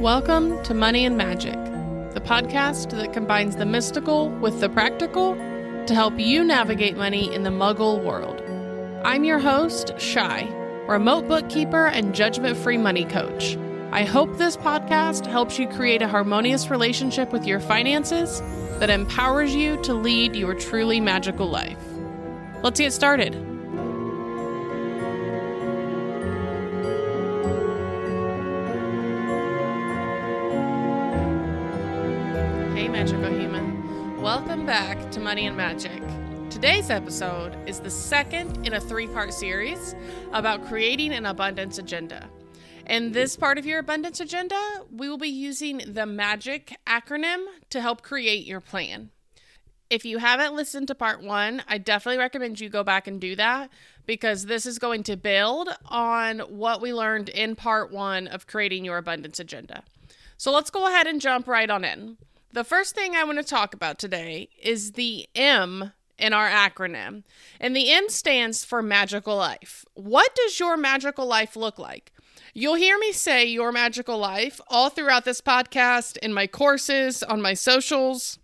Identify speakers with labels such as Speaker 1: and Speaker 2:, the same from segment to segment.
Speaker 1: Welcome to Money and Magic, the podcast that combines the mystical with the practical to help you navigate money in the muggle world. I'm your host, Chey, remote bookkeeper and judgment free money coach. I hope this podcast helps you create a harmonious relationship with your finances that empowers you to lead your truly magical life. Let's get started. Magical Human. Welcome back to Money and Magic. Today's episode is the second in a three part series about creating an abundance agenda. In this part of your abundance agenda, we will be using the MAGIC acronym to help create your plan. If you haven't listened to part one, I definitely recommend you go back and do that because this is going to build on what we learned in part one of creating your abundance agenda. So let's go ahead and jump right on in. The first thing I want to talk about today is the M in our acronym. And the M stands for magical life. What does your magical life look like? You'll hear me say your magical life all throughout this podcast, in my courses, on my socials.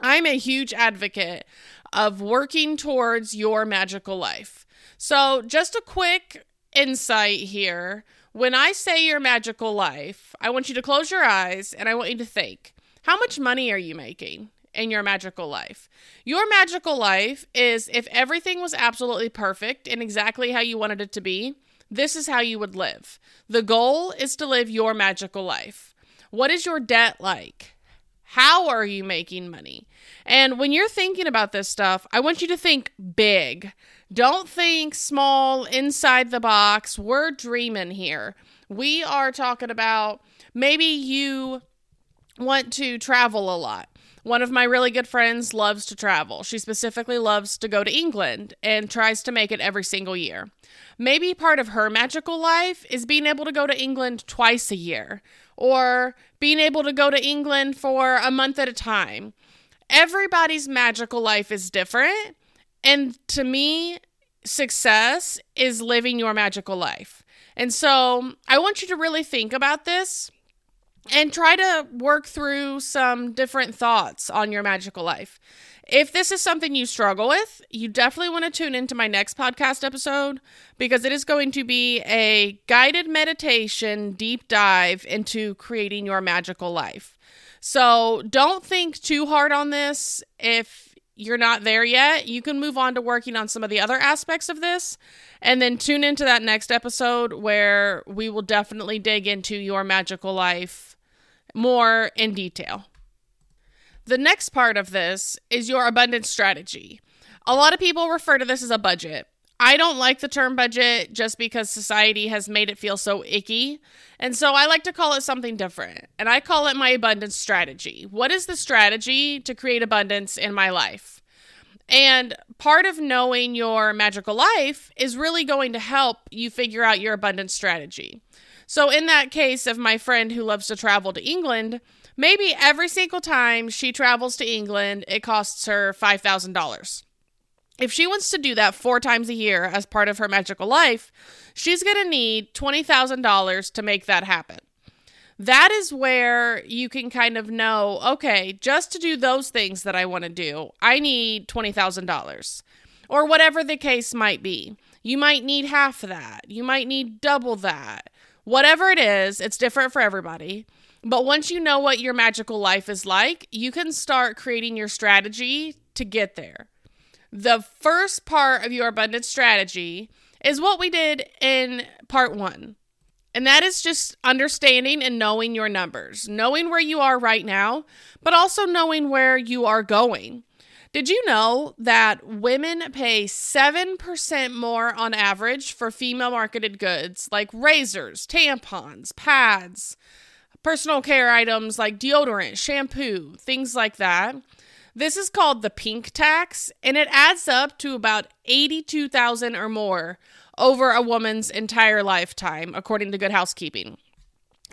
Speaker 1: I'm a huge advocate of working towards your magical life. So, just a quick insight here. When I say your magical life, I want you to close your eyes and I want you to think how much money are you making? in your magical life. Your magical life is if everything was absolutely perfect and exactly how you wanted it to be, this is how you would live. The goal is to live your magical life. What is your debt like? How are you making money? And when you're thinking about this stuff, I want you to think big. Don't think small, inside the box. We're dreaming here. We are talking about maybe you want to travel a lot. One of my really good friends loves to travel. She specifically loves to go to England and tries to make it every single year. Maybe part of her magical life is being able to go to England twice a year or being able to go to England for a month at a time. Everybody's magical life is different. And to me, success is living your magical life. And so I want you to really think about this and try to work through some different thoughts on your magical life. If this is something you struggle with, you definitely want to tune into my next podcast episode because it is going to be a guided meditation deep dive into creating your magical life. So don't think too hard on this. If you're not there yet, you can move on to working on some of the other aspects of this and then tune into that next episode where we will definitely dig into your magical life more in detail. The next part of this is your abundance strategy. A lot of people refer to this as a budget. I don't like the term budget just because society has made it feel so icky. And so I like to call it something different. And I call it my abundance strategy. What is the strategy to create abundance in my life? And part of knowing your magical life is really going to help you figure out your abundance strategy. So, in that case of my friend who loves to travel to England, maybe every single time she travels to England, it costs her $5,000. If she wants to do that four times a year as part of her magical life, she's going to need $20,000 to make that happen. That is where you can kind of know okay, just to do those things that I want to do, I need $20,000 or whatever the case might be. You might need half of that, you might need double that. Whatever it is, it's different for everybody. But once you know what your magical life is like, you can start creating your strategy to get there. The first part of your abundance strategy is what we did in part one. And that is just understanding and knowing your numbers, knowing where you are right now, but also knowing where you are going. Did you know that women pay 7% more on average for female marketed goods like razors, tampons, pads, personal care items like deodorant, shampoo, things like that? This is called the pink tax and it adds up to about 82,000 or more over a woman's entire lifetime according to Good Housekeeping.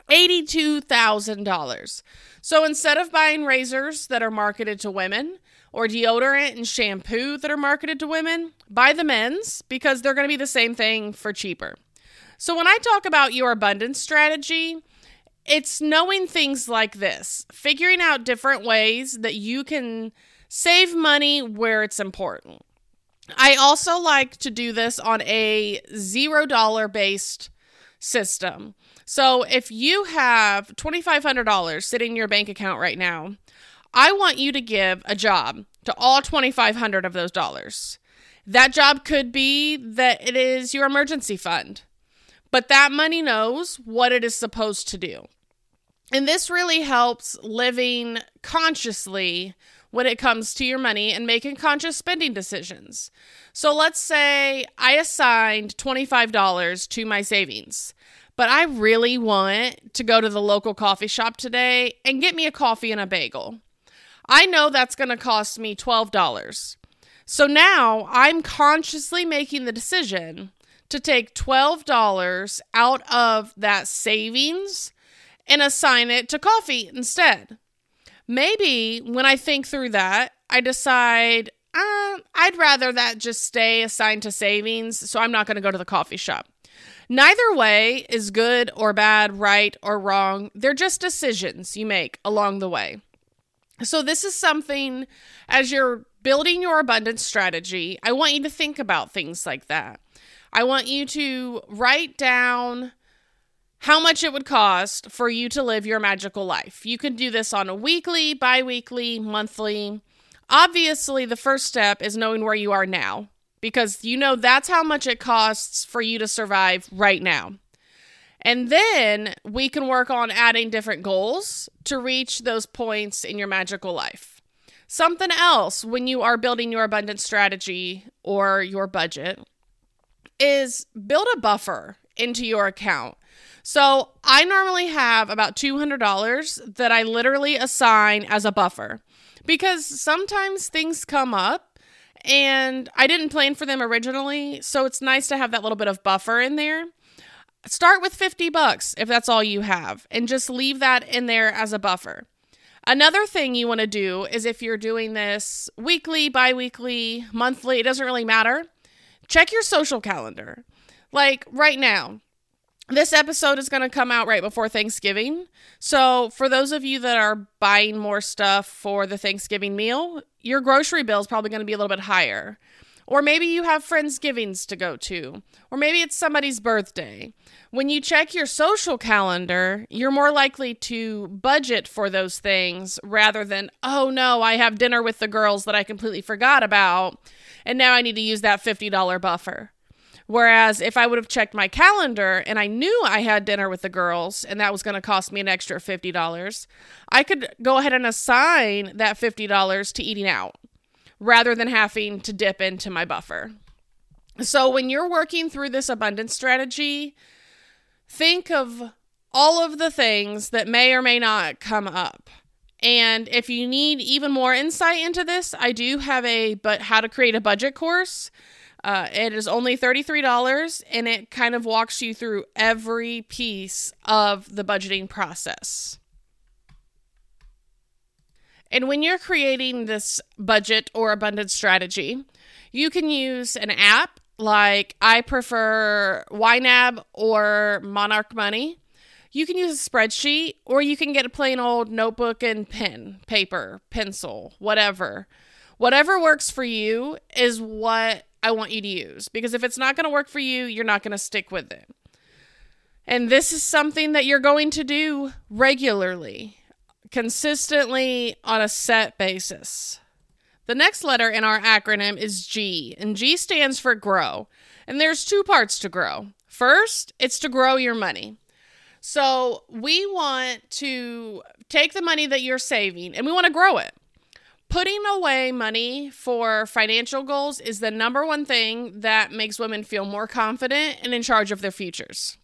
Speaker 1: $82,000. So instead of buying razors that are marketed to women, or deodorant and shampoo that are marketed to women, buy the men's because they're going to be the same thing for cheaper. So, when I talk about your abundance strategy, it's knowing things like this, figuring out different ways that you can save money where it's important. I also like to do this on a zero dollar based system. So if you have $2,500 sitting in your bank account right now, I want you to give a job to all 2,500 of those dollars. That job could be that it is your emergency fund, but that money knows what it is supposed to do. And this really helps living consciously when it comes to your money and making conscious spending decisions. So let's say I assigned $25 to my savings, but I really want to go to the local coffee shop today and get me a coffee and a bagel. I know that's going to cost me $12. So now I'm consciously making the decision to take $12 out of that savings and assign it to coffee instead. Maybe when I think through that, I decide uh, I'd rather that just stay assigned to savings, so I'm not going to go to the coffee shop. Neither way is good or bad, right or wrong. They're just decisions you make along the way. So, this is something as you're building your abundance strategy, I want you to think about things like that. I want you to write down how much it would cost for you to live your magical life. You can do this on a weekly, bi weekly, monthly. Obviously, the first step is knowing where you are now because you know that's how much it costs for you to survive right now. And then we can work on adding different goals to reach those points in your magical life. Something else when you are building your abundance strategy or your budget is build a buffer into your account. So I normally have about $200 that I literally assign as a buffer because sometimes things come up and I didn't plan for them originally. So it's nice to have that little bit of buffer in there. Start with 50 bucks if that's all you have and just leave that in there as a buffer. Another thing you want to do is if you're doing this weekly, bi weekly, monthly, it doesn't really matter. Check your social calendar. Like right now, this episode is going to come out right before Thanksgiving. So, for those of you that are buying more stuff for the Thanksgiving meal, your grocery bill is probably going to be a little bit higher. Or maybe you have Friendsgivings to go to. Or maybe it's somebody's birthday. When you check your social calendar, you're more likely to budget for those things rather than, oh no, I have dinner with the girls that I completely forgot about. And now I need to use that $50 buffer. Whereas if I would have checked my calendar and I knew I had dinner with the girls and that was going to cost me an extra $50, I could go ahead and assign that $50 to eating out rather than having to dip into my buffer. So when you're working through this abundance strategy, think of all of the things that may or may not come up. And if you need even more insight into this, I do have a but how to create a budget course uh, it is only $33 and it kind of walks you through every piece of the budgeting process. And when you're creating this budget or abundance strategy, you can use an app like I prefer YNAB or Monarch Money. You can use a spreadsheet or you can get a plain old notebook and pen, paper, pencil, whatever. Whatever works for you is what I want you to use because if it's not going to work for you, you're not going to stick with it. And this is something that you're going to do regularly, consistently on a set basis. The next letter in our acronym is G, and G stands for grow. And there's two parts to grow. First, it's to grow your money. So we want to take the money that you're saving and we want to grow it. Putting away money for financial goals is the number one thing that makes women feel more confident and in charge of their futures.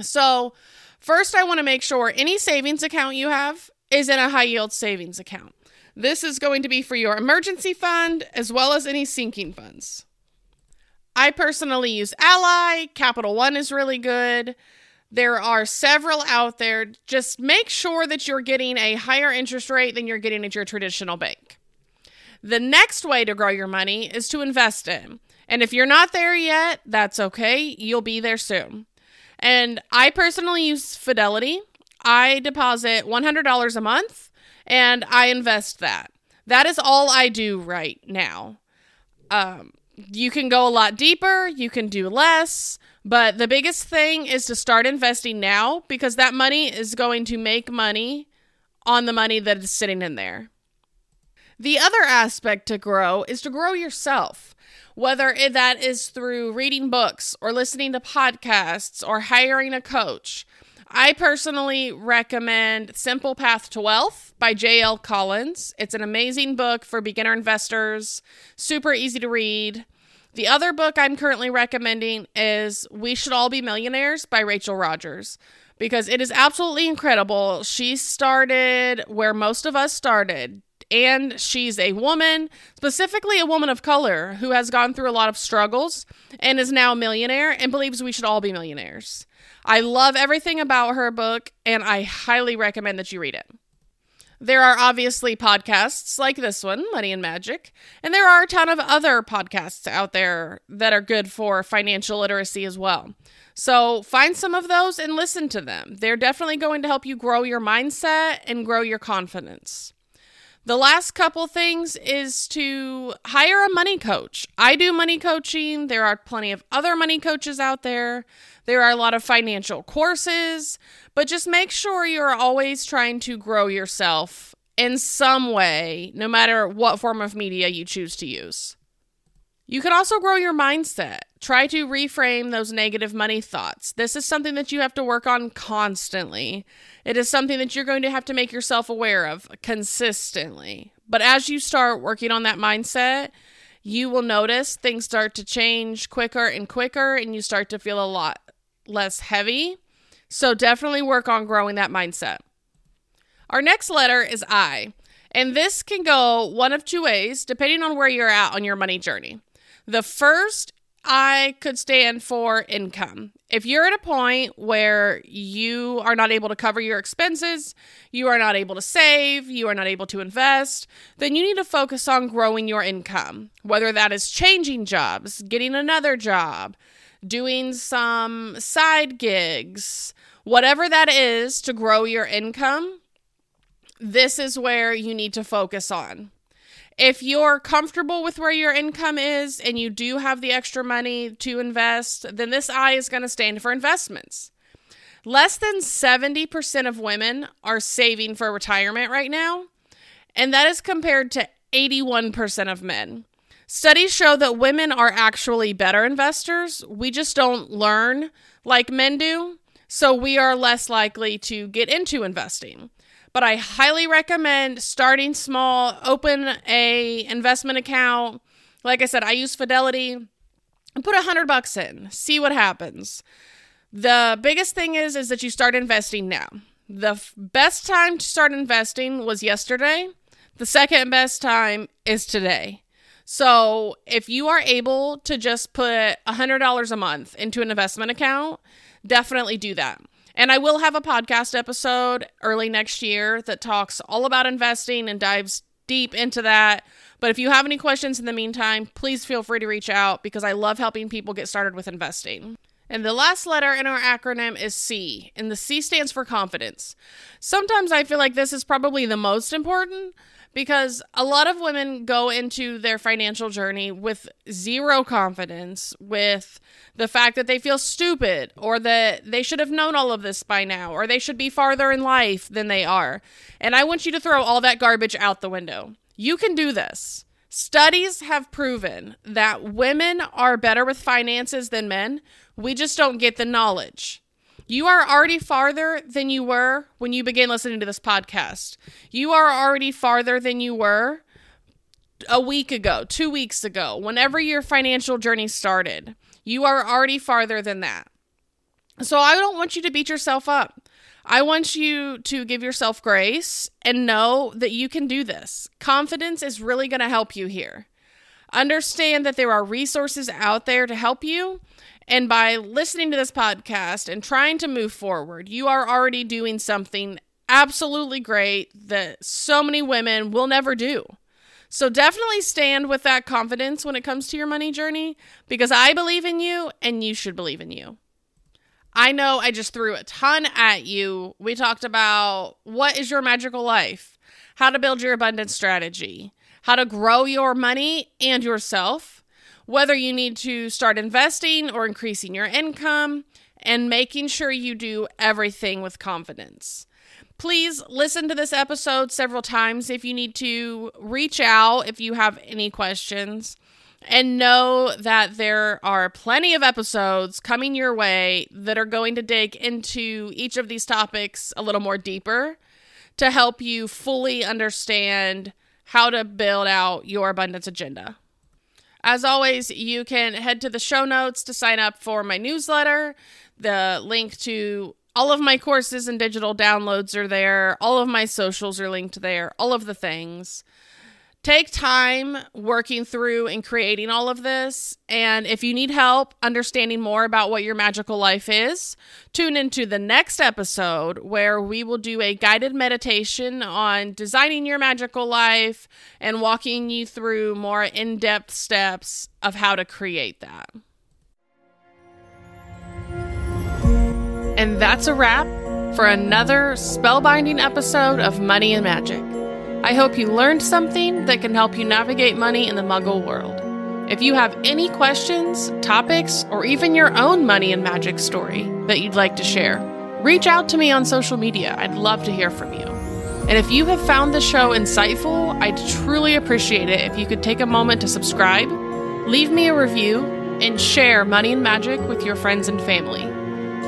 Speaker 1: So, first, I want to make sure any savings account you have is in a high yield savings account. This is going to be for your emergency fund as well as any sinking funds. I personally use Ally, Capital One is really good. There are several out there. Just make sure that you're getting a higher interest rate than you're getting at your traditional bank. The next way to grow your money is to invest in. And if you're not there yet, that's okay. You'll be there soon. And I personally use Fidelity. I deposit $100 a month and I invest that. That is all I do right now. Um, you can go a lot deeper, you can do less, but the biggest thing is to start investing now because that money is going to make money on the money that is sitting in there. The other aspect to grow is to grow yourself, whether that is through reading books or listening to podcasts or hiring a coach. I personally recommend Simple Path to Wealth by J.L. Collins. It's an amazing book for beginner investors, super easy to read. The other book I'm currently recommending is We Should All Be Millionaires by Rachel Rodgers because it is absolutely incredible. She started where most of us started, and she's a woman, specifically a woman of color, who has gone through a lot of struggles and is now a millionaire and believes we should all be millionaires. I love everything about her book, and I highly recommend that you read it. There are obviously podcasts like this one, Money and Magic, and there are a ton of other podcasts out there that are good for financial literacy as well. So find some of those and listen to them. They're definitely going to help you grow your mindset and grow your confidence. The last couple things is to hire a money coach. I do money coaching. There are plenty of other money coaches out there. There are a lot of financial courses, but just make sure you're always trying to grow yourself in some way, no matter what form of media you choose to use. You can also grow your mindset. Try to reframe those negative money thoughts. This is something that you have to work on constantly. It is something that you're going to have to make yourself aware of consistently. But as you start working on that mindset, you will notice things start to change quicker and quicker, and you start to feel a lot less heavy. So definitely work on growing that mindset. Our next letter is I, and this can go one of two ways depending on where you're at on your money journey. The first I could stand for income. If you're at a point where you are not able to cover your expenses, you are not able to save, you are not able to invest, then you need to focus on growing your income. Whether that is changing jobs, getting another job, doing some side gigs, whatever that is to grow your income, this is where you need to focus on. If you're comfortable with where your income is and you do have the extra money to invest, then this I is going to stand for investments. Less than 70% of women are saving for retirement right now, and that is compared to 81% of men. Studies show that women are actually better investors. We just don't learn like men do, so we are less likely to get into investing but I highly recommend starting small, open a investment account. Like I said, I use Fidelity. And put a hundred bucks in, see what happens. The biggest thing is is that you start investing now. The f- best time to start investing was yesterday. The second best time is today. So, if you are able to just put a $100 a month into an investment account, definitely do that. And I will have a podcast episode early next year that talks all about investing and dives deep into that. But if you have any questions in the meantime, please feel free to reach out because I love helping people get started with investing. And the last letter in our acronym is C, and the C stands for confidence. Sometimes I feel like this is probably the most important because a lot of women go into their financial journey with zero confidence, with the fact that they feel stupid or that they should have known all of this by now or they should be farther in life than they are. And I want you to throw all that garbage out the window. You can do this. Studies have proven that women are better with finances than men. We just don't get the knowledge. You are already farther than you were when you began listening to this podcast. You are already farther than you were a week ago, two weeks ago, whenever your financial journey started. You are already farther than that. So I don't want you to beat yourself up. I want you to give yourself grace and know that you can do this. Confidence is really going to help you here. Understand that there are resources out there to help you and by listening to this podcast and trying to move forward, you are already doing something absolutely great that so many women will never do. So definitely stand with that confidence when it comes to your money journey because I believe in you and you should believe in you. I know I just threw a ton at you. We talked about what is your magical life, how to build your abundance strategy, how to grow your money and yourself, whether you need to start investing or increasing your income, and making sure you do everything with confidence. Please listen to this episode several times if you need to reach out if you have any questions and know that there are plenty of episodes coming your way that are going to dig into each of these topics a little more deeper to help you fully understand how to build out your abundance agenda. As always, you can head to the show notes to sign up for my newsletter. The link to all of my courses and digital downloads are there. All of my socials are linked there. All of the things take time working through and creating all of this. And if you need help understanding more about what your magical life is, tune into the next episode where we will do a guided meditation on designing your magical life and walking you through more in depth steps of how to create that. And that's a wrap for another spellbinding episode of Money and Magic. I hope you learned something that can help you navigate money in the muggle world. If you have any questions, topics, or even your own money and magic story that you'd like to share, reach out to me on social media. I'd love to hear from you. And if you have found the show insightful, I'd truly appreciate it if you could take a moment to subscribe, leave me a review, and share Money and Magic with your friends and family.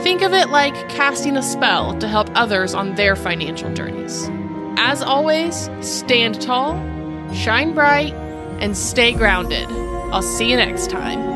Speaker 1: Think of it like casting a spell to help others on their financial journeys. As always, stand tall, shine bright, and stay grounded. I'll see you next time.